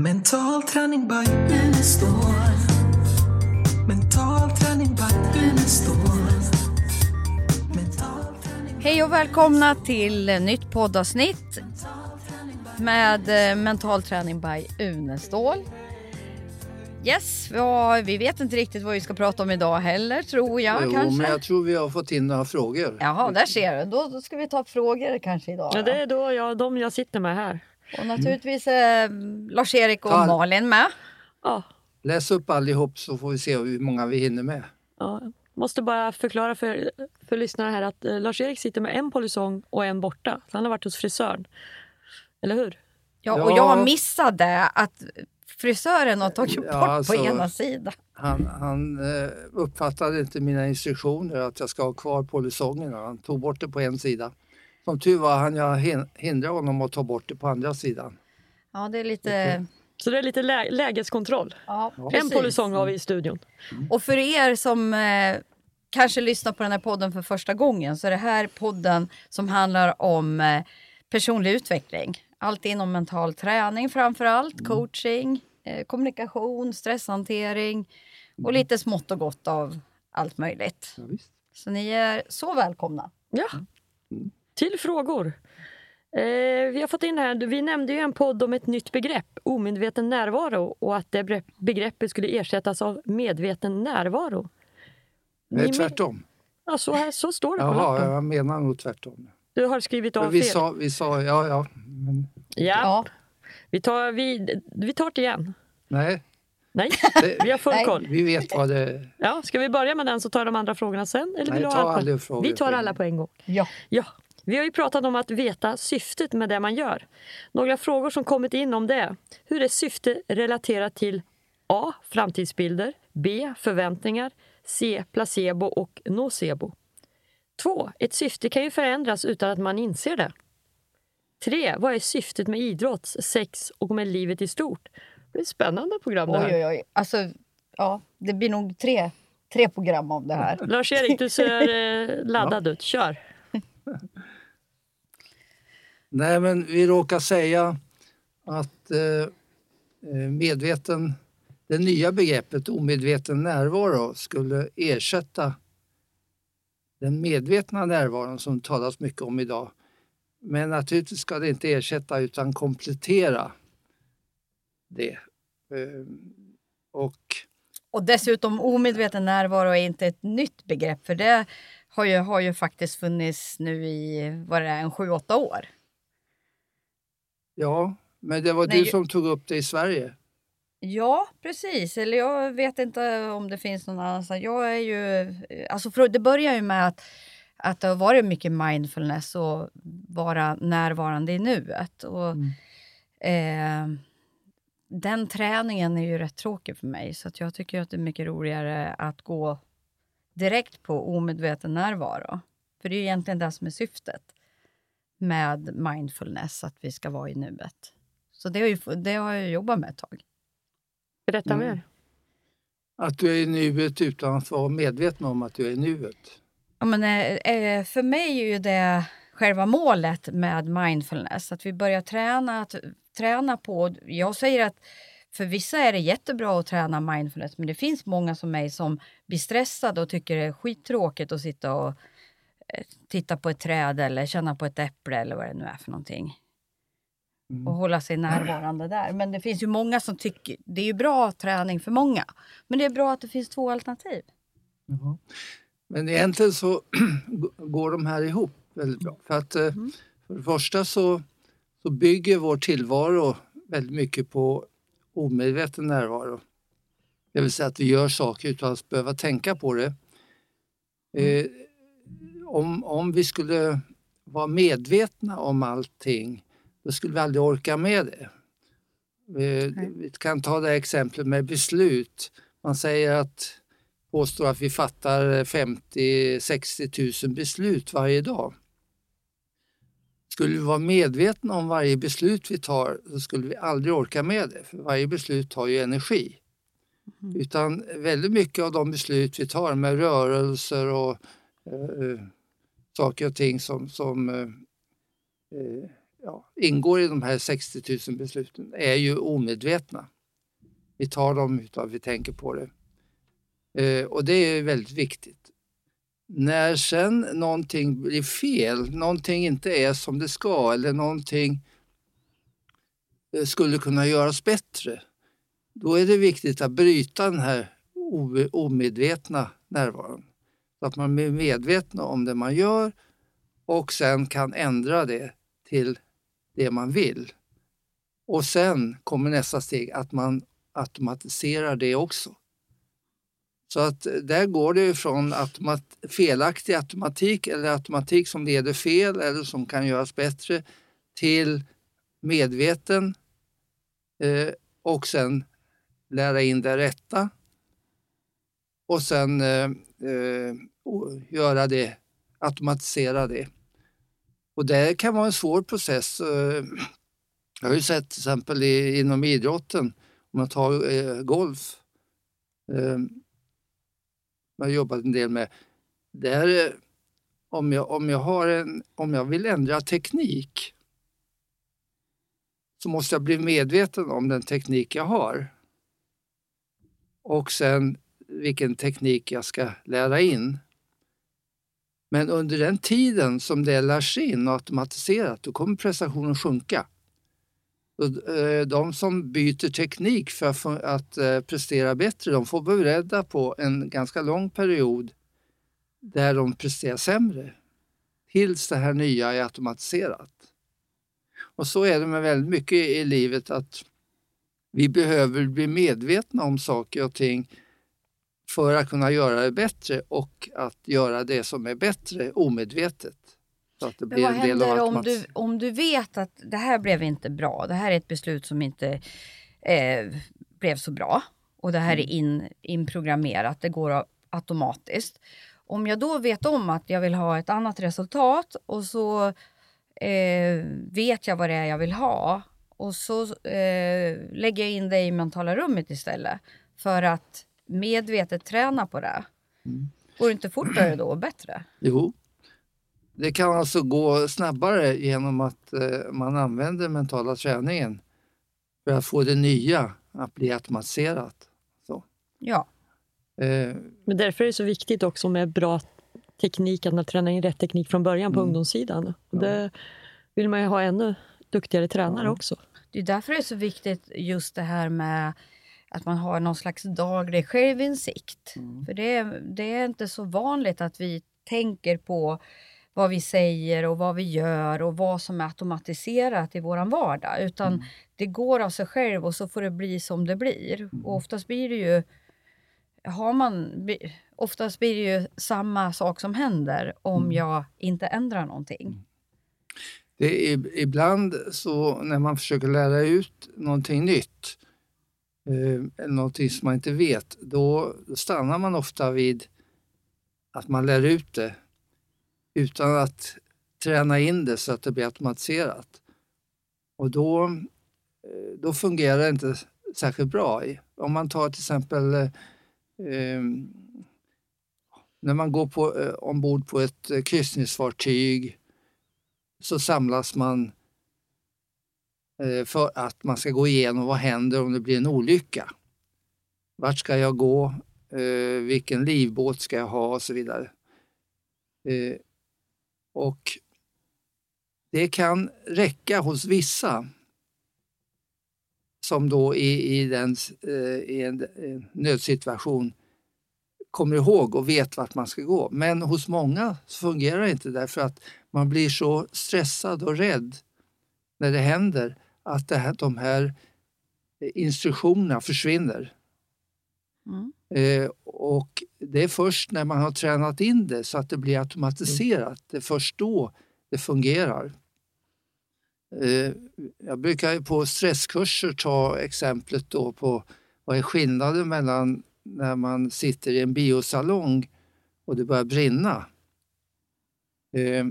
Mental träning by Unestål. Mental träning by Unestål. Hej och välkomna till nytt poddavsnitt med eh, mental träning by Unestål. Yes, ja, vi vet inte riktigt vad vi ska prata om idag heller tror jag jo, kanske. men jag tror vi har fått in några frågor. Jaha, där ser du. Då, då ska vi ta frågor kanske idag. Ja, det är då jag, de jag sitter med här. Och naturligtvis eh, Lars-Erik och Ja. Malin med. Ja, Läs upp allihop så får vi se hur många vi hinner med. ja. Måste bara förklara för, för lyssnarna här att eh, Lars-Erik sitter med en polisong och en borta. Så han har varit hos frisören. Eller hur? Ja, och Ja. jag missade att frisören har tagit Ja, bort alltså- på ena sidan. Han, han eh, uppfattade inte mina instruktioner att jag ska ha kvar polisongen. Han tog bort det på en sida. Som tur var han jag hin- hindrade honom att ta bort det på andra sidan. Ja, det är lite... Så det är lite lä lägeskontroll. Ja, En polisong har vi i studion. Och för er som eh, kanske lyssnar på den här podden för första gången så är det här podden som handlar om eh, personlig utveckling. Allt inom mental träning framför allt, coaching, eh, kommunikation, stresshantering och lite smått och gott av allt möjligt. Ja, visst. Så ni är så välkomna. Ja. Till frågor. Eh, vi har fått in här, vi nämnde ju en podd om ett nytt begrepp, omedveten närvaro och att det begreppet skulle ersättas av medveten närvaro. Nej, Ni- tvärtom. Ja, så, här, så står det på Jaha, lappen. jag menar nog tvärtom. Du har skrivit av Vi fel. sa, vi sa, ja, ja, men Ja, Ja. Vi, tar, vi, vi tar det igen. nej. Nej, Det, vi har full Nej. koll. vi vet vad det Ja, ska vi börja med den så tar de andra frågorna sen? Eller Nej, vill du ta aldrig frågor Vi tar alla på en gång. Ja. Ja, vi har ju pratat om att veta syftet med det man gör. Några frågor som kommit in om det. Hur är syfte relaterat till A. Framtidsbilder B. Förväntningar C. Placebo och nocebo 2. Ett syfte kan ju förändras utan att man inser det. 3. Vad är syftet med idrott, sex och med livet i stort? Det blir ett spännande program det här. Oj, oj, oj. Alltså, ja, det blir nog tre, tre program om det här. Lars-Erik, du ser eh, laddad ut. Kör! Nej, men vi råkar säga att eh, eh, medveten, det nya begreppet omedveten närvaro skulle ersätta den medvetna närvaron som det talas mycket om idag. Men naturligtvis ska det inte ersätta utan komplettera det. Eh, och Och dessutom omedveten närvaro är inte ett nytt begrepp för det har ju, har ju faktiskt funnits nu i vad det är, en sju, åtta år ja, men det var Nej, du som tog upp det i Sverige. Ja, precis. Eller jag vet inte om det finns någon annanstans. Jag är ju... Alltså för, det börjar ju med att, att det har varit mycket mindfulness och vara närvarande i nuet. Och, eh, den träningen är ju rätt tråkig för mig, så att jag tycker att det är mycket roligare att gå direkt på omedveten närvaro. För det är ju egentligen det som är syftet med mindfulness, att vi ska vara i nuet. Så det har, ju, det har jag jobbat med ett tag. Berätta Mm. mer. Att du är i nuet utan att vara medveten om att du är i nuet. Ja, men, eh, eh, för mig är ju det själva målet med mindfulness. Att vi börjar träna, att träna på... Jag säger att för vissa är det jättebra att träna mindfulness men det finns många som mig som blir stressade och tycker det är skittråkigt att sitta och titta på ett träd eller känna på ett äpple eller vad det nu är för någonting. Mm. Och hålla sig närvarande där. Men det finns ju många som tycker... Det är ju bra träning för många. Men det är bra att det finns två alternativ. Jaha. Men egentligen så går de här ihop väldigt bra. För att eh, för det första så, så bygger vår tillvaro väldigt mycket på omedveten närvaro. Det vill säga att vi gör saker utan att behöva tänka på det. Eh, om, om vi skulle vara medvetna om allting, då skulle vi aldrig orka med det. Eh, vi kan ta det här exemplet med beslut. Man säger att påstår att vi fattar 50-60 000 beslut varje dag. Skulle vi vara medvetna om varje beslut vi tar så skulle vi aldrig orka med det, för varje beslut tar ju energi. Utan väldigt mycket av de beslut vi tar med rörelser och eh, saker och ting som, som eh, eh ja, ingår i de här 60 000 besluten är ju omedvetna. Vi tar dem utan att vi tänker på det. Eh, och det är väldigt viktigt. När sen någonting blir fel, någonting inte är som det ska eller någonting eh, skulle kunna göras bättre, då är det viktigt att bryta den här omedvetna närvaron. Så att man blir medveten om det man gör och sen kan ändra det till det man vill. Och sen kommer nästa steg att man automatiserar det också. Så att där går det från automat, felaktig automatik eller automatik som leder fel eller som kan göras bättre till medveten eh, och sen lära in det rätta och sen eh, eh, och göra det, automatisera det. Och det kan vara en svår process. Eh, jag har ju sett till exempel inom idrotten, om man tar eh, golf, eh, jag har jobbat en del med, där eh, om jag, om, jag har en, om jag vill ändra teknik så måste jag bli medveten om den teknik jag har. Och sen vilken teknik jag ska lära in. Men under den tiden som det lärs in och automatiserat, då kommer prestationen sjunka. Eh, de som byter teknik för att eh, prestera bättre, de får vara beredda på en ganska lång period där de presterar sämre. Tills det här nya är automatiserat. Och så är det med väldigt mycket i livet att vi behöver bli medvetna om saker och ting för att kunna göra det bättre och att göra det som är bättre omedvetet. Så att det Men blir vad en del av händer om automatis- du, om du vet att det här blev inte bra, det här är ett beslut som inte eh, blev så bra och det här är in, inprogrammerat, det går automatiskt. Om jag då vet om att jag vill ha ett annat resultat och så eh, vet jag vad det är jag vill ha och så eh, lägger jag in det i mentala rummet istället för att medvetet träna på det. Mm. Går det inte fortare då och bättre? Jo, det kan alltså gå snabbare genom att eh, man använder mentala träningen för att få det nya att bli automatiserat. Så. Ja. Eh, Men därför är det så viktigt också med bra teknik, att man tränar in rätt teknik från början på Mm. ungdomssidan. Och Ja. Det vill man ju ha ännu duktigare tränare Ja. också. Det är därför det är så viktigt just det här med att man har någon slags daglig självinsikt. Mm. För det är, det är inte så vanligt att vi tänker på vad vi säger och vad vi gör och vad som är automatiserat i våran vardag. Utan Mm. det går av sig själv och så får det bli som det blir. Mm. Och oftast blir det ju har man, oftast blir det ju samma sak som händer om Mm. jag inte ändrar någonting. det är, ibland så när man försöker lära ut någonting nytt, eh, eller någonting som man inte vet, då, stannar man ofta vid att man lär ut det utan att träna in det så att det blir automatiserat. Och då, eh, då fungerar det inte särskilt bra. Om man tar till exempel eh, eh, när man går på, eh, ombord på ett eh, kryssningsfartyg så samlas man eh, Eh, för att man ska gå igenom vad händer om det blir en olycka. Vart ska jag gå? Eh, vilken livbåt ska jag ha och så vidare. Eh, och det kan räcka hos vissa som då i, i, den, i en, en nödsituation kommer ihåg och vet vart man ska gå. Men hos många så fungerar det inte därför att man blir så stressad och rädd när det händer att det här, de här instruktionerna försvinner. Mm. Eh, och det är först när man har tränat in det så att det blir automatiserat, det är först då det fungerar. Eh, jag brukar ju på stresskurser ta exemplet då på vad är skillnaden mellan när man sitter i en biosalong och det börjar brinna. Eh,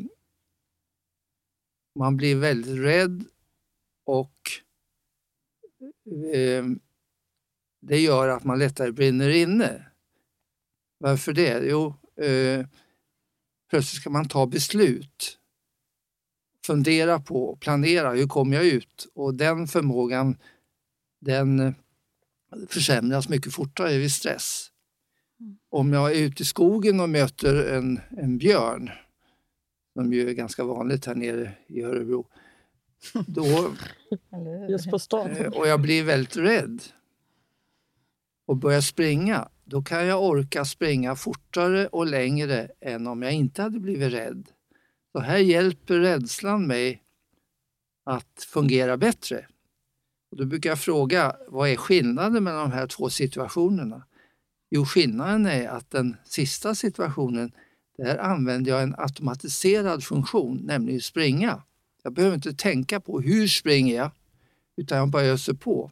man blir väldigt rädd och eh, det gör att man lättare brinner inne. Varför det? Jo, eh, plötsligt ska man ta beslut fundera på och planera, hur kommer jag ut? Och den förmågan den försämras mycket fortare vid stress. Om jag är ute i skogen och möter en, en björn, som ju är ganska vanligt här nere i Örebro, då, Just på stan. eh, och jag blir väldigt rädd och börjar springa, då kan jag orka springa fortare och längre än om jag inte hade blivit rädd. Så här hjälper rädslan mig att fungera bättre. Och då brukar jag fråga, vad är skillnaden mellan de här två situationerna? Jo, skillnaden är att den sista situationen, där använder jag en automatiserad funktion, nämligen springa. Jag behöver inte tänka på hur springer jag, utan jag bara öser på.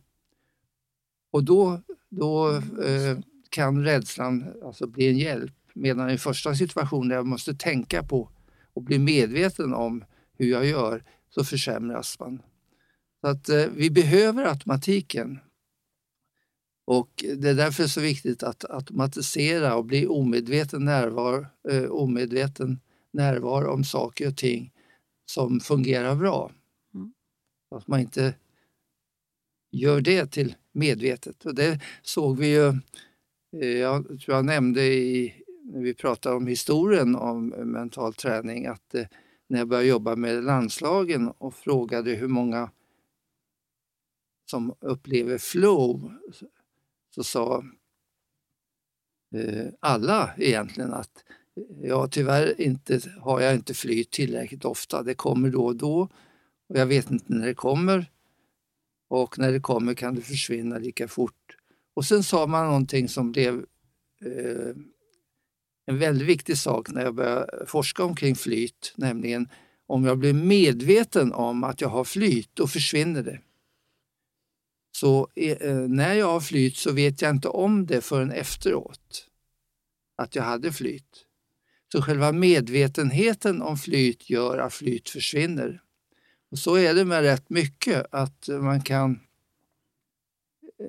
Och då, då eh, kan rädslan alltså bli en hjälp. Medan i första situationen där jag måste tänka på och bli medveten om hur jag gör, så försämras man. Så att eh, vi behöver automatiken. Och det är därför så viktigt att automatisera och bli omedveten närvaro, eh, omedveten närvaro om saker och ting som fungerar bra. Mm. Att man inte gör det till medvetet. Och det såg vi ju, eh, jag tror jag nämnde i, när vi pratade om historien om mental träning, att eh, när jag började jobba med landslagen och frågade hur många som upplever flow så sa eh, alla egentligen att ja, tyvärr inte, har jag inte flyt tillräckligt ofta. Det kommer då och då och jag vet inte när det kommer. Och när det kommer kan det försvinna lika fort. Och sen sa man någonting som blev eh, en väldigt viktig sak när jag började forska omkring flyt, nämligen om jag blir medveten om att jag har flyt, då försvinner det. Så eh, när jag har flyt så vet jag inte om det förrän efteråt, att jag hade flyt. Så själva medvetenheten om flyt gör att flyt försvinner. Och så är det med rätt mycket, att man kan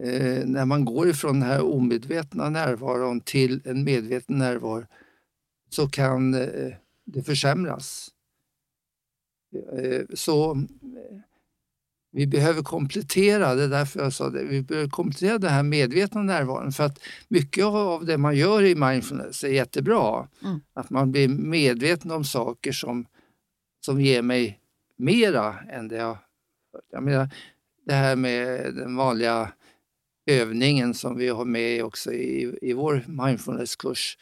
eh, när man går ifrån den här omedvetna närvaron till en medveten närvaro så kan eh, det försämras. Eh, så eh, vi behöver komplettera, det är därför jag sa det, vi behöver komplettera den här medvetna närvaron för att mycket av det man gör i mindfulness är jättebra. Mm. Att man blir medveten om saker som, som ger mig mera än det jag... Jag menar, det här med den vanliga övningen som vi har med också i, i vår mindfulnesskurs.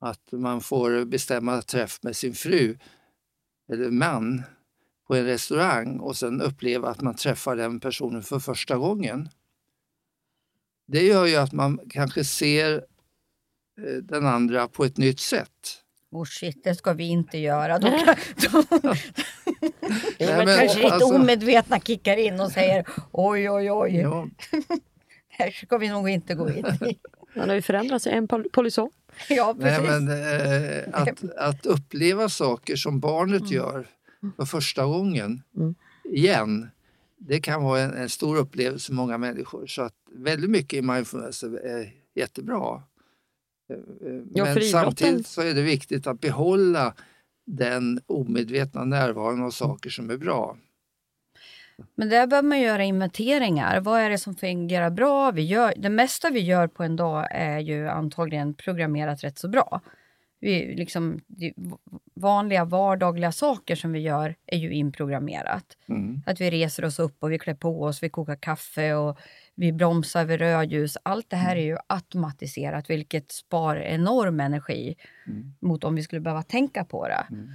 Att man får bestämma träff med sin fru eller man på en restaurang och sen uppleva att man träffar den personen för första gången. Det gör ju att man kanske ser eh, den andra på ett nytt sätt. Oh shit, det ska vi inte göra. Då, kan- Nej, men men kanske lite alltså- omedvetna kickar in och säger oj, oj, oj, Ja, här ska vi nog inte gå in i. Han har ju förändrats, en pol- polisson. Ja, Nej, precis. men, eh, att, att uppleva saker som barnet gör för första gången Mm. igen, det kan vara en, en stor upplevelse för många människor. Så att väldigt mycket i mindfulness är jättebra. Eh, eh, Ja, Men idrotten- samtidigt så är det viktigt att behålla den omedvetna närvaron av saker som är bra. Men där behöver man göra inventeringar. Vad är det som fungerar bra? Vi gör, det mesta vi gör på en dag är ju antagligen programmerat rätt så bra. Liksom, vanliga vardagliga saker som vi gör är ju inprogrammerat. Mm. Att vi reser oss upp och vi klär på oss, vi kokar kaffe och vi bromsar vid rödljus. Allt det här är ju automatiserat vilket spar enorm energi Mm. mot om vi skulle behöva tänka på det. Mm.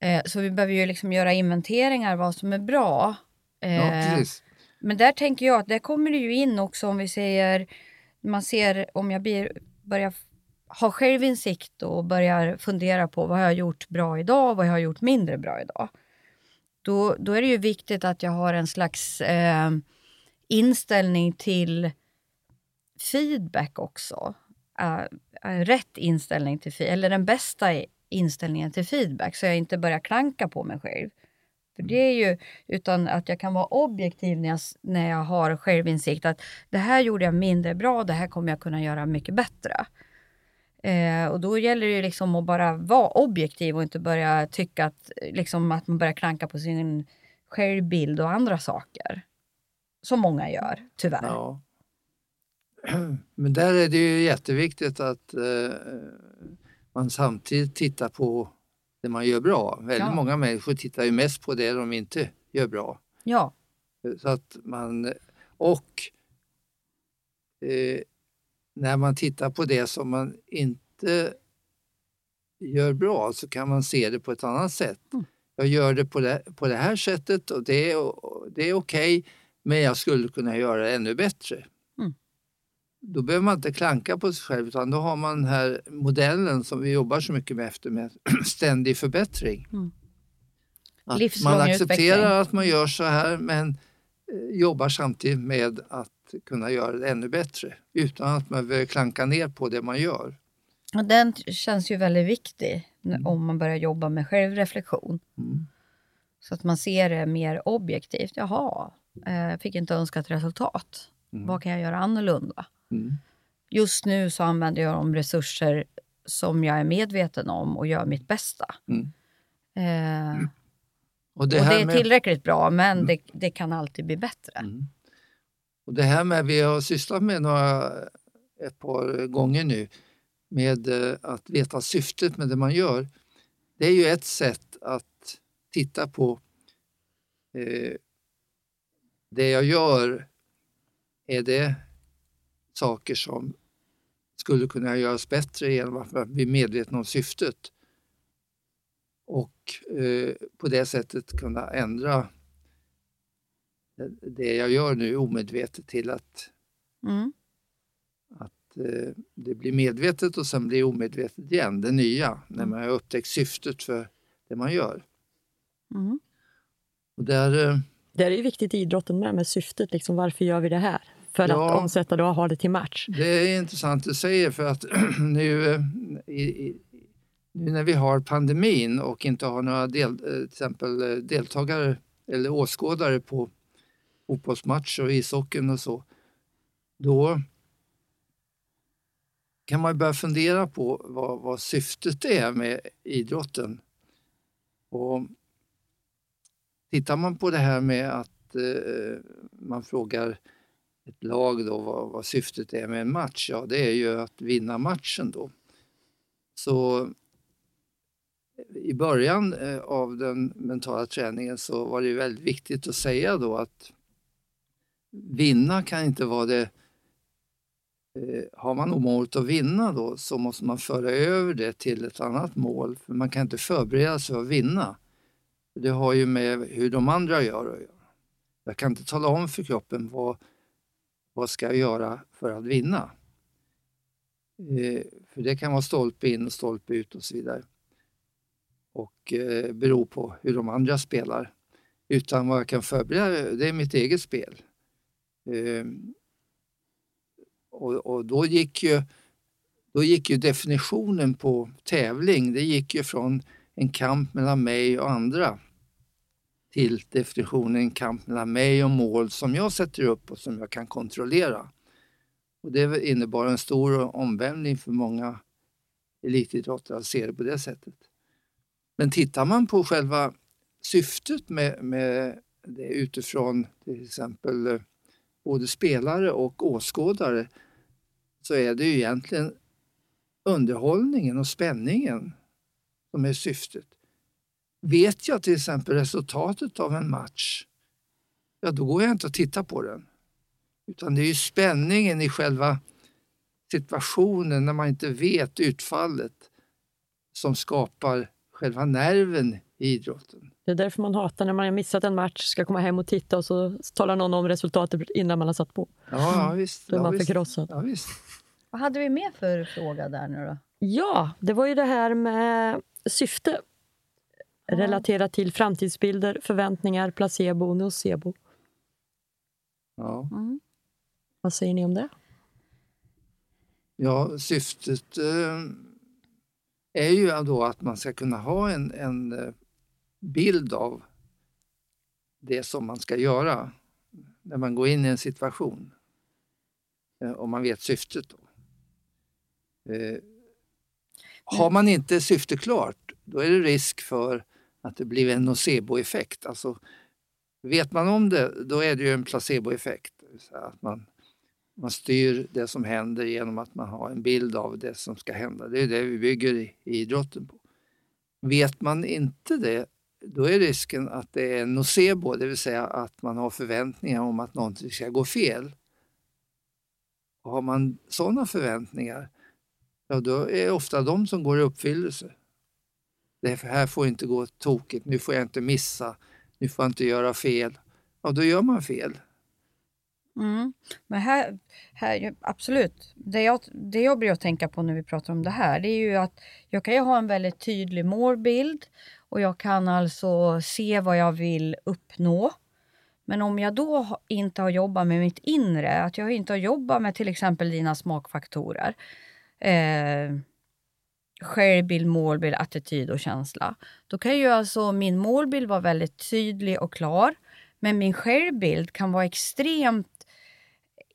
Eh, så vi behöver ju liksom göra inventeringar vad som är bra. Ja, Eh, precis. men där tänker jag att där kommer det ju in också om vi säger, man ser om jag blir, börjar har självinsikt och börjar fundera på vad jag har gjort bra idag, och vad jag har gjort mindre bra idag. Då, då är det ju viktigt att jag har en slags eh, inställning till feedback också. Eh, eh rätt inställning till feedback, eller den bästa inställningen till feedback så jag inte börjar klanka på mig själv. För det är ju, utan att jag kan vara objektiv när jag, när jag har självinsikt att det här gjorde jag mindre bra, det här kommer jag kunna göra mycket bättre. Eh, och då gäller det ju liksom att bara vara objektiv och inte börja tycka att, liksom, att man börjar klanka på sin självbild och andra saker. Som många gör, tyvärr. Ja. Men där är det ju jätteviktigt att eh, man samtidigt tittar på det man gör bra. Väldigt Ja. många människor tittar ju mest på det de inte gör bra. Ja, Så att man, och eh, när man tittar på det som man inte gör bra så kan man se det på ett annat sätt. Mm. Jag gör det på det, på det här sättet och det är, det är okej men jag skulle kunna göra det ännu bättre. Mm. Då behöver man inte klanka på sig själv utan då har man den här modellen som vi jobbar så mycket med efter med ständig förbättring. Mm. Man accepterar utveckling. att man gör så här men eh, jobbar samtidigt med att kunna göra det ännu bättre utan att man behöver klanka ner på det man gör. och den känns ju väldigt viktig n- om man börjar jobba med självreflektion. Mm. Så att man ser det mer objektivt. Jaha, eh, jag fick inte önskat resultat. Mm. Vad kan jag göra annorlunda? Mm. Just nu så använder jag de resurser som jag är medveten om och gör mitt bästa. Mm. Eh, Och det och det är med- tillräckligt bra, men Mm. det, det kan alltid bli bättre. Mm. Och det här med, vi har sysslat med några, ett par gånger nu, med eh, att veta syftet med det man gör. Det är ju ett sätt att titta på eh, det jag gör, är det saker som skulle kunna göras bättre genom att bli medveten om syftet och eh, på det sättet kunna ändra det jag gör nu omedvetet till att, Mm. att eh, det blir medvetet och sen blir omedvetet igen, det nya, när Mm. man har upptäckt syftet för det man gör. Mm. Och där, eh, Det är ju viktigt i idrotten med, med syftet. Liksom, varför gör vi det här? För Ja. att omsätta det och ha det till match. det är intressant du säger för att nu, eh, i, i, nu när vi har pandemin och inte har några del, eh, till exempel eh, deltagare eller åskådare på fotbollsmatcher och ishockeyn och så, då kan man börja fundera på vad, vad syftet är med idrotten. Och tittar man på det här med att eh, man frågar ett lag då vad, vad syftet är med en match, ja det är ju att vinna matchen då. Så i början eh, av den mentala träningen så var det väldigt viktigt att säga då att vinna kan inte vara det eh, har man målet att vinna då så måste man föra över det till ett annat mål för man kan inte förbereda sig för att vinna. Det har ju med hur de andra gör att göra. Jag kan inte tala om för kroppen vad, vad ska jag göra för att vinna. Eh, för det kan vara stolpe in och stolpe ut och så vidare. Och eh, bero på hur de andra spelar. Utan vad jag kan förbereda, det är mitt eget spel. Ehm, och, och då gick ju då gick ju definitionen på tävling, det gick ju från en kamp mellan mig och andra till definitionen en kamp mellan mig och mål som jag sätter upp och som jag kan kontrollera. Och det innebar en stor omvändning för många elitidrottare att se det på det sättet. Men tittar man på själva syftet med, med det utifrån till exempel eh, både spelare och åskådare så är det ju egentligen underhållningen och spänningen som är syftet. Vet jag till exempel resultatet av en match, ja då går jag inte att titta på den. Utan det är ju spänningen i själva situationen när man inte vet utfallet som skapar själva nerven i idrotten. Det är därför man hatar när man har missat en match, ska komma hem och titta och så talar någon om resultatet innan man har satt på. Ja, ja visst. Då är Ja, man visst. förkrossad. Ja, visst. Vad hade vi mer för fråga där nu då? Ja, det var ju det här med syfte. Relaterat till framtidsbilder, förväntningar, placebo, nocebo. Ja. Mm. Vad säger ni om det? Ja, syftet eh, är ju då att man ska kunna ha en, en eh, bild av det som man ska göra när man går in i en situation. Eh, om man vet syftet. Då. Eh, har man inte syfte klart, då är det risk för att det blir en noceboeffekt. Alltså, vet man om det, då är det ju en placeboeffekt. Att man, man styr det som händer genom att man har en bild av det som ska hända. Det är det vi bygger i, i idrotten på. Vet man inte det, då är risken att det är nocebo, det vill säga att man har förväntningar om att någonting ska gå fel. Och har man sådana förväntningar, ja då är det ofta de som går i uppfyllelse. Det här får inte gå tokigt, nu får jag inte missa, nu får jag inte göra fel. Ja, då gör man fel. Mm. Men här, här, absolut. Det jag, det jag blir att tänka på när vi pratar om det här, det är ju att jag kan ju ha en väldigt tydlig målbild och jag kan alltså se vad jag vill uppnå. Men om jag då inte har jobbat med mitt inre, att jag inte har jobbat med till exempel dina smakfaktorer, eh, självbild, målbild, attityd och känsla. Då kan ju alltså min målbild vara väldigt tydlig och klar, men min självbild kan vara extremt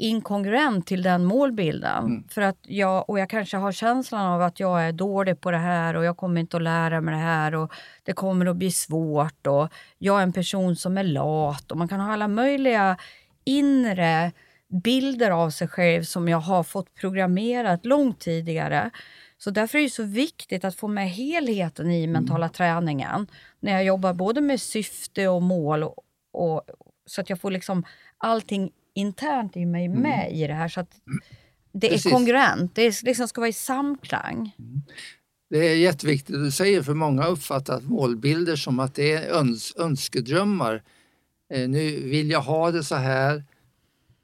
inkongruent till den målbilden. Mm. För att jag, och jag kanske har känslan av att jag är dålig på det här och jag kommer inte att lära mig det här och det kommer att bli svårt och jag är en person som är lat och man kan ha alla möjliga inre bilder av sig själv som jag har fått programmerat långt tidigare. Så därför är det så viktigt att få med helheten i mentala träningen när jag jobbar både med syfte och mål och, och, så att jag får liksom allting internt i mig med i det här så att det är Precis. kongruent, det är, liksom ska vara i samklang. Det är jätteviktigt du säger, för många har uppfattat målbilder som att det är öns önskedrömmar. Eh, nu vill jag ha det så här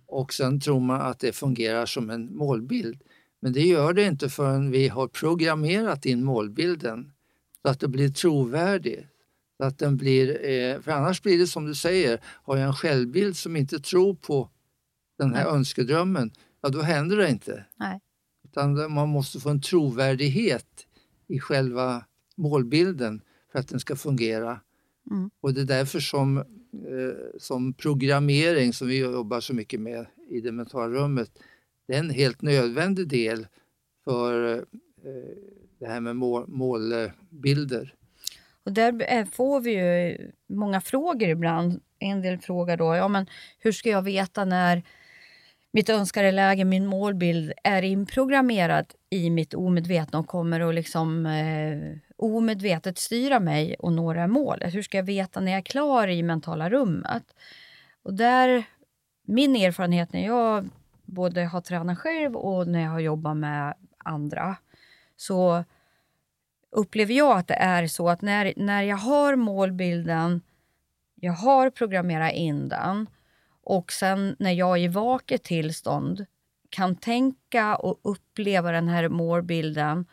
och sen tror man att det fungerar som en målbild. Men det gör det inte förrän vi har programmerat in målbilden så att det blir trovärdigt. Så att den blir, eh, för annars blir det som du säger, har jag en självbild som inte tror på den här Nej. önskedrömmen, ja då händer det inte. Nej. Utan man måste få en trovärdighet i själva målbilden för att den ska fungera. Mm. Och det är därför som, eh, som programmering, som vi jobbar så mycket med i det mentala rummet, det är en helt nödvändig del för eh, det här med mål, målbilder. Och där är- får vi ju många frågor ibland. En del frågar då, ja men hur ska jag veta när mitt önskade läge, min målbild är inprogrammerad i mitt omedvetna och kommer att liksom eh, omedvetet styra mig och nå det här målet. Hur ska jag veta när jag är klar i mentala rummet? Och där, min erfarenhet när jag både har tränat själv och när jag har jobbat med andra, så upplever jag att det är så att när, när jag har målbilden, jag har programmerat in den och sen när jag i vaket tillstånd kan tänka och uppleva den här målbilden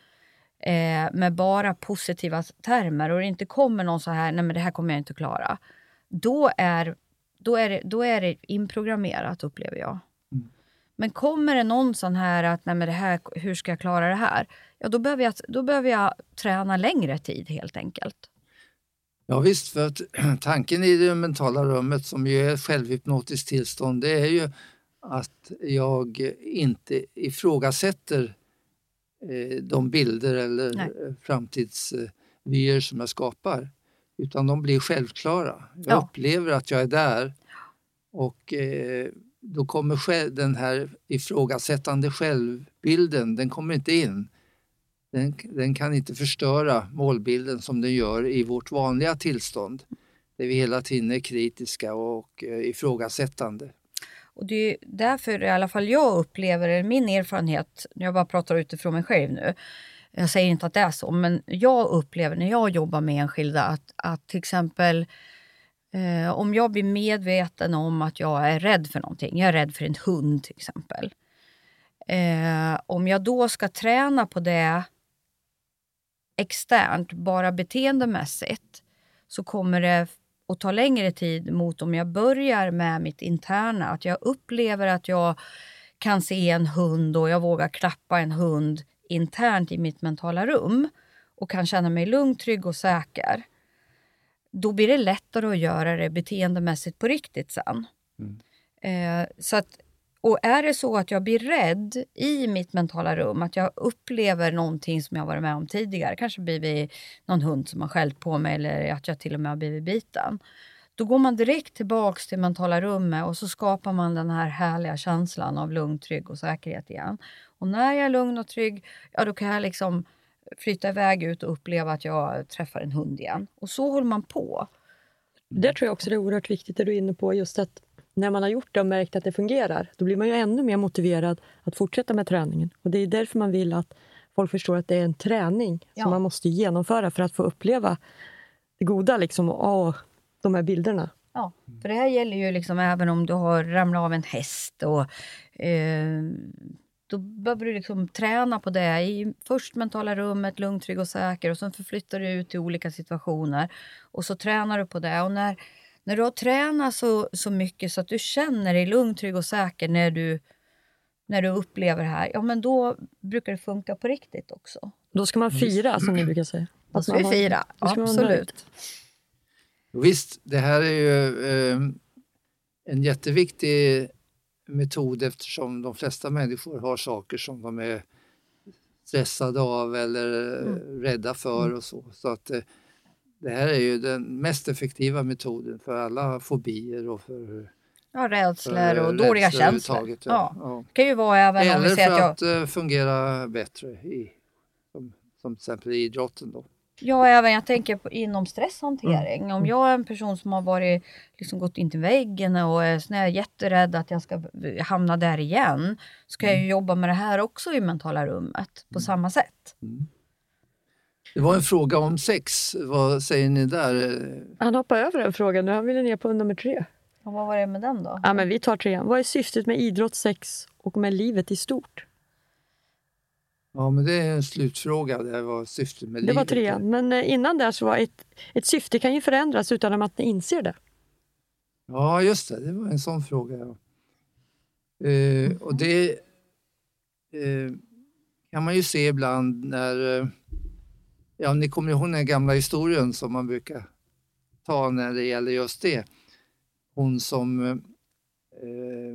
eh, med bara positiva termer och det inte kommer någon så här, nej men det här kommer jag inte att klara. Då är, då är, det, då är det inprogrammerat upplever jag. Mm. Men kommer det någon sån här att, nej men det här, hur ska jag klara det här? Ja, då behöver, jag, då behöver jag träna längre tid helt enkelt. Ja visst, för att tanken i det mentala rummet som ju är ett självhypnotiskt tillstånd, det är ju att jag inte ifrågasätter eh, de bilder eller Nej. eh, framtidsvyer som jag skapar. Utan de blir självklara. Jag Ja. upplever att jag är där och eh, då kommer den här ifrågasättande självbilden, den kommer inte in. Den, den kan inte förstöra målbilden som den gör i vårt vanliga tillstånd. Där vi hela tiden är kritiska och eh, ifrågasättande. Och det är därför i alla fall jag upplever, min erfarenhet, jag bara pratar utifrån mig själv nu, jag säger inte att det är så, men jag upplever när jag jobbar med enskilda att, att till exempel eh, om jag blir medveten om att jag är rädd för någonting, jag är rädd för en hund till exempel. Eh, om jag då ska träna på det externt, bara beteendemässigt, så kommer det att ta längre tid mot om jag börjar med mitt interna. Att jag upplever att jag kan se en hund och jag vågar klappa en hund internt i mitt mentala rum och kan känna mig lugn, trygg och säker. Då blir det lättare att göra det beteendemässigt på riktigt sen. Mm. Eh, så att, och är det så att jag blir rädd i mitt mentala rum, att jag upplever någonting som jag varit med om tidigare, kanske blivit någon hund som har skällt på mig eller att jag till och med har blivit biten. Då går man direkt tillbaks till mentala rummet och så skapar man den här härliga känslan av lugn, trygg och säkerhet igen. Och när jag är lugn och trygg, ja då kan jag liksom flytta iväg ut och uppleva att jag träffar en hund igen. Och så håller man på. Där tror jag också det är oerhört viktigt, det du är inne på, just att när man har gjort det och märkt att det fungerar, då blir man ju ännu mer motiverad att fortsätta med träningen. Och Det är därför man vill att folk förstår att det är en träning Ja. som man måste genomföra för att få uppleva det goda liksom, och de här bilderna. Ja, för det här gäller ju liksom även om du har ramlat av en häst och eh, då behöver du liksom träna på det i först mentala rummet, lugn, trygg och säker och sen förflyttar du ut till olika situationer och så tränar du på det och när, när du har tränat så, så mycket så att du känner dig lugn, trygg och säker när du, när du upplever det här, ja men då brukar det funka på riktigt också. Då ska man fira, som ni brukar säga. Då ska man vi har- fira, absolut. Visst, det här är ju eh, en jätteviktig metod eftersom de flesta människor har saker som de är stressade av eller eh, rädda för och så. Så att eh, det här är ju den mest effektiva metoden för alla fobier och för, Ja, rädslor och dåliga känslor. Ja. Ja. Det kan ju vara även om Eller vi för att jag... att eh, fungera bättre i, som, som till exempel i idrotten. Då. Ja, även jag tänker på, inom stresshantering. Mm. Om jag är en person som har varit, liksom gått in till väggen och är sån här jätterädd att jag ska hamna där igen, så kan jag Mm. ju jobba med det här också i mentala rummet på samma sätt. Det var en fråga om sex, vad säger ni där? Han hoppar över den frågan nu. Han ville ner på nummer tre. Och vad var det med den då? Ja, men vi tar trean. Vad är syftet med idrott, sex och med livet i stort? Ja, men det är en slutfråga. Det var syftet med Det livet. var trean. Men eh, innan där så var ett, ett syfte kan ju förändras utan att man inser det. Ja, just det. Det var en sån fråga. Ja. Eh, och det eh, kan man ju se ibland när... Ja, ni kommer ihåg den gamla historien som man brukar ta när det gäller just det. Hon som eh,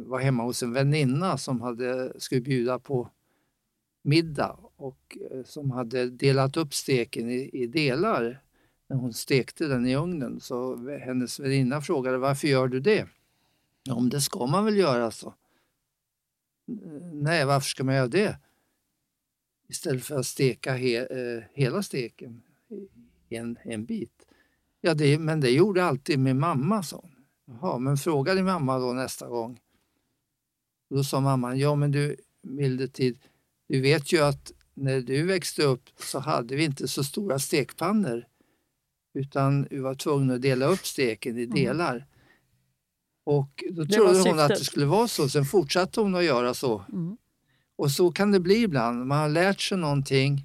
var hemma hos en väninna som hade, skulle bjuda på middag och eh, som hade delat upp steken i, i delar när hon stekte den i ugnen. Så hennes väninna frågade varför gör du det? Ja, men det ska man väl göra så. Nej, varför ska man göra det? Istället för att steka he, eh, hela steken i en, en bit. Ja, det, men det gjorde alltid min mamma, sa. Jaha, men fråga din mamma då nästa gång. Då sa mamman, ja men du Mildetid, du vet ju att när du växte upp så hade vi inte så stora stekpannor utan vi var tvungna att dela upp steken i delar. Och då trodde hon att det skulle vara så, sen fortsatte hon att göra så. Mm. Och så kan det bli ibland, man har lärt sig någonting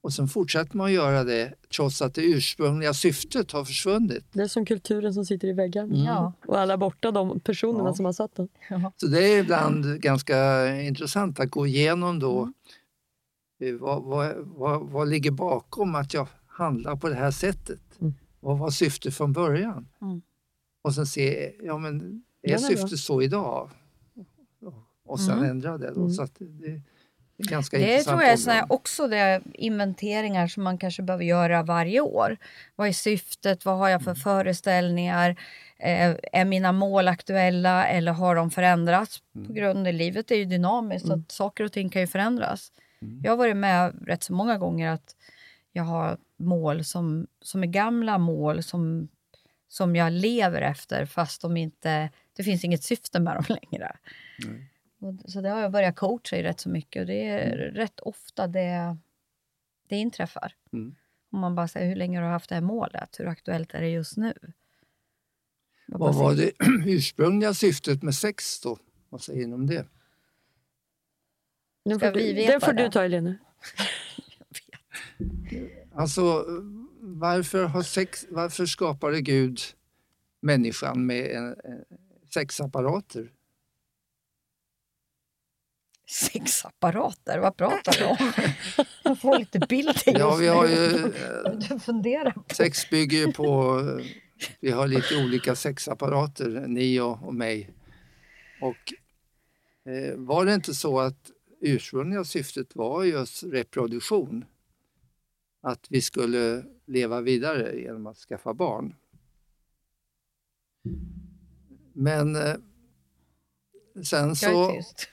och sen fortsätter man att göra det trots att det ursprungliga syftet har försvunnit. Det är som kulturen som sitter i väggarna. Ja. Och alla borta, de personerna Ja. som har satt den. Så det är ibland ganska intressant att gå igenom då eh, vad, vad, vad, vad ligger bakom att jag handlar på det här sättet. Mm. Vad var syftet från början? Mm. Och sen se, ja men är Den är bra. syftet så idag? Och sen Mm. ändra det då. Mm. Så att det, det är ganska Det intressant. tror jag är också det inventeringar som man kanske behöver göra varje år. Vad är syftet? Vad har jag för föreställningar? Eh, är mina mål aktuella eller har de förändrats? På grund av livet är ju dynamiskt, så att saker och ting kan ju förändras. Jag har varit med rätt så många gånger att jag har mål som, som är gamla mål som, som jag lever efter fast de inte, det finns inget syfte med dem längre. Och, så det har jag börjat coacha i rätt så mycket och det är rätt ofta det, det inträffar. Mm. Om man bara säger hur länge har du haft det här målet? Hur aktuellt är det just nu? Bara Vad var det ursprungliga syftet med sex då? Vad säger ni om det? Ska får, vi du, veta den får det? du ta, Helene. Alltså, varför, har sex, varför skapade Gud människan med en, en, sexapparater? Sexapparater, vad pratar du om? Jag får lite bilder just Ja, vi har ju, Du funderar på. sex bygger ju på... Vi har lite olika sexapparater, ni och, och mig. Och Eh, var det inte så att ursprungliga syftet var just reproduktion? Att vi skulle leva vidare genom att skaffa barn. Men eh, sen Jag är så tyst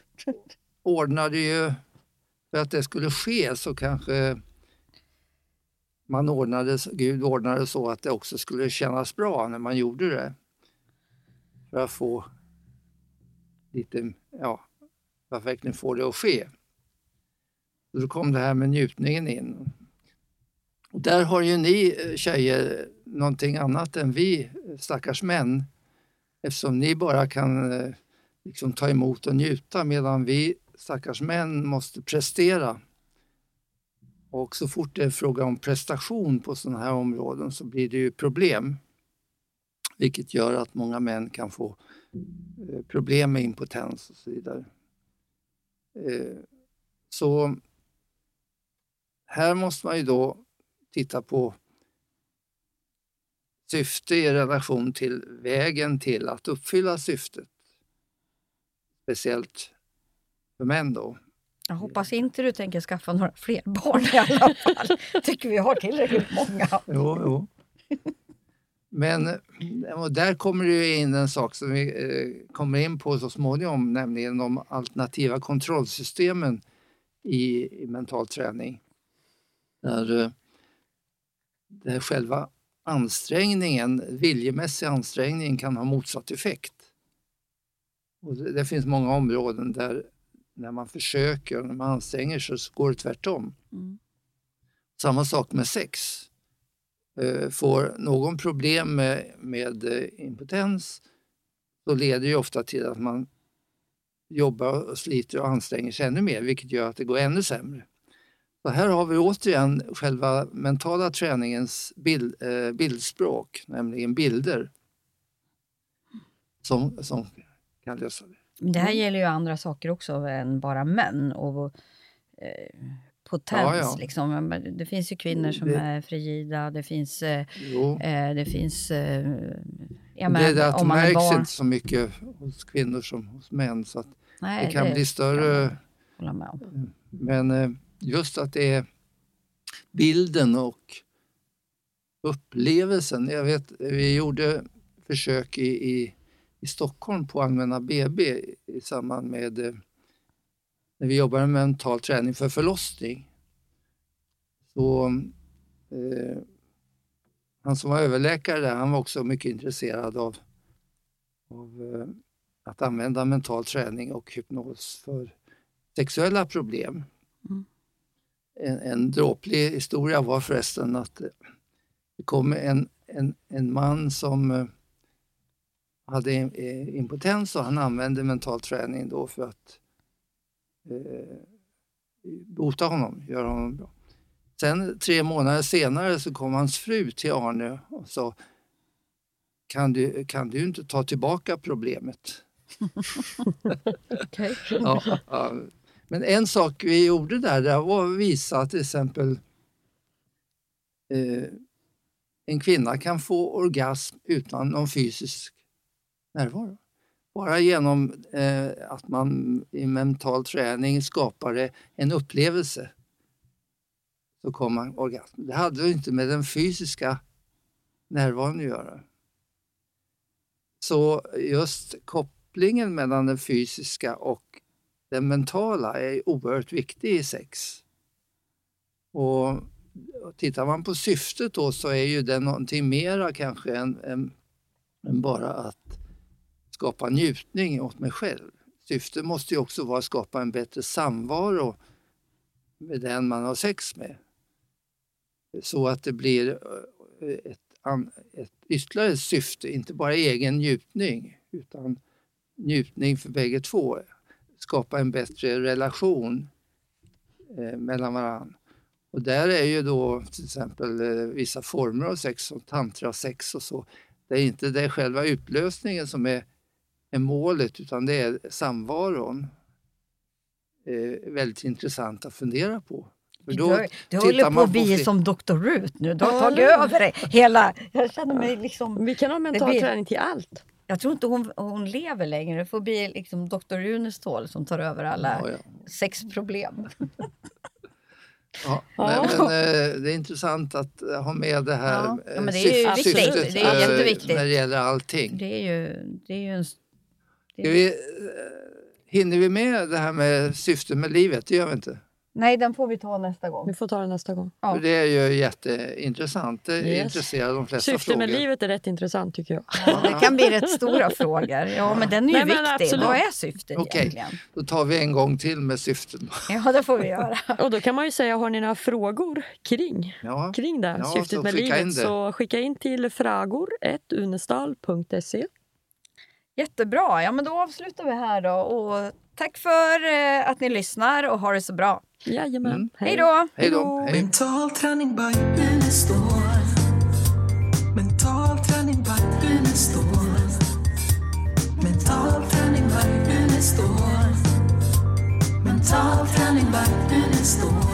ordnade ju, för att det skulle ske så kanske man ordnade, Gud ordnade så att det också skulle kännas bra när man gjorde det. För att få lite, ja, för att verkligen få det att ske. Så då kom det här med njutningen in. Och där har ju ni eh, tjejer någonting annat än vi stackars män. Eftersom ni bara kan eh, liksom ta emot och njuta medan vi stackars män måste prestera. Och så fort det är fråga om prestation på sådana här områden så blir det ju problem. Vilket gör att många män kan få eh, problem med impotens och så vidare. Eh, så här måste man ju då titta på syfte i relation till vägen till att uppfylla syftet. Speciellt för män då. Jag hoppas inte du tänker skaffa några fler barn i alla fall. Tycker vi har tillräckligt många. Jo, jo. Men och där kommer det ju in en sak som vi eh, kommer in på så småningom, nämligen de alternativa kontrollsystemen i, i mental träning. Där, eh, där själva ansträngningen, viljemässig ansträngning kan ha motsatt effekt. Och det, det finns många områden där när man försöker, när man anstränger sig så går det tvärtom. Mm. Samma sak med sex. Eh, Får någon problem med, med eh, impotens så leder det ofta till att man jobbar och sliter och anstränger sig ännu mer vilket gör att det går ännu sämre. Så här har vi återigen själva mentala träningens bild, eh, bildspråk, nämligen bilder som, som kan lösa det. Men det här gäller ju andra saker också än bara män. Och, eh, potens. Ja, ja. Liksom. Det finns ju kvinnor som Det- är frigida. Det finns... Eh, eh, det finns eh, det men, det det om man är märks barn. inte så mycket hos kvinnor som hos män så Nej, det kan bli större om. Men eh, just att det är bilden och upplevelsen. Jag vet, vi gjorde försök i, i, i Stockholm på Allmänna BB i samband med eh, när vi jobbade med mental träning för förlossning. Så eh, han som var överläkare där, han var också mycket intresserad av, av eh, att använda mental träning och hypnos för sexuella problem. Mm. En, en dråplig historia var förresten att det kom en, en, en man som eh, hade eh, impotens och han använde mental träning då för att eh, bota honom, göra honom bra. Sen tre månader senare så kom hans fru till Arne och sa kan du, kan du inte ta tillbaka problemet? Okej. Ja, ja. Men en sak vi gjorde där, det var att visa till exempel eh, en kvinna kan få orgasm utan någon fysisk närvaro. Bara genom eh, att man i mental träning skapade en upplevelse så kom man orgasm. Det hade ju inte med den fysiska närvaron att göra. Så just kopplingen mellan den fysiska och den mentala är oerhört viktig i sex. Och tittar man på syftet då så är ju det någonting mera kanske än, än, än bara att skapa njutning åt mig själv. Syftet måste ju också vara att skapa en bättre samvaro med den man har sex med. Så att det blir eh, ett, ett ytterligare syfte, inte bara egen njutning utan njutning för bägge två. Skapa en bättre relation eh, mellan varandra. Och där är ju då till exempel eh, vissa former av sex som tantrasex och så. Det är inte det själva utlösningen som är, är målet utan det är samvaron. Eh, väldigt intressant att fundera på. För Du, då du tittar håller på att bli som Dr. Ruth nu. Du har tagit över det hela. Jag känner mig liksom... Vi kan ha mental blir- träning till allt. Jag tror inte hon, hon lever längre. Det får bli liksom Dr. Unestål som tar över alla Ja, ja. sexproblem. Ja, Ja. Nej, men, eh, det är intressant att ha med det här Ja, ja, eh, men det är ju syf- viktigt. syftet, Det är eh, jätteviktigt. när det gäller allting. Det är ju, det är ju en... Det vi, eh, hinner vi med det här med syftet med livet? Det gör vi inte. nej, den får vi ta nästa Vi gång. får ta det nästa gång. Ja. Det är ju jätteintressant. Det Yes. intresserar de flesta Syftet frågor. med livet är rätt intressant tycker jag. Ja, det kan bli rätt stora frågor. Ja, men den är ju Nej, viktig. absolut. Vad är syftet Okej. egentligen? Då tar vi en gång till med syftet. Ja, det får vi göra. Och då kan man ju säga, har ni några frågor kring, Ja. kring det, Ja, syftet med livet, det. så skicka in till fragor.unestal.se. Jättebra. Ja, men då avslutar vi här då. Och tack för eh, att ni lyssnar och ha det så bra. Jajamän. Mm. Hej då! Hej då! Mental träning by Unestål. Mental träning by Unestål. Mental träning by Unestål. Mental träning by Unestål.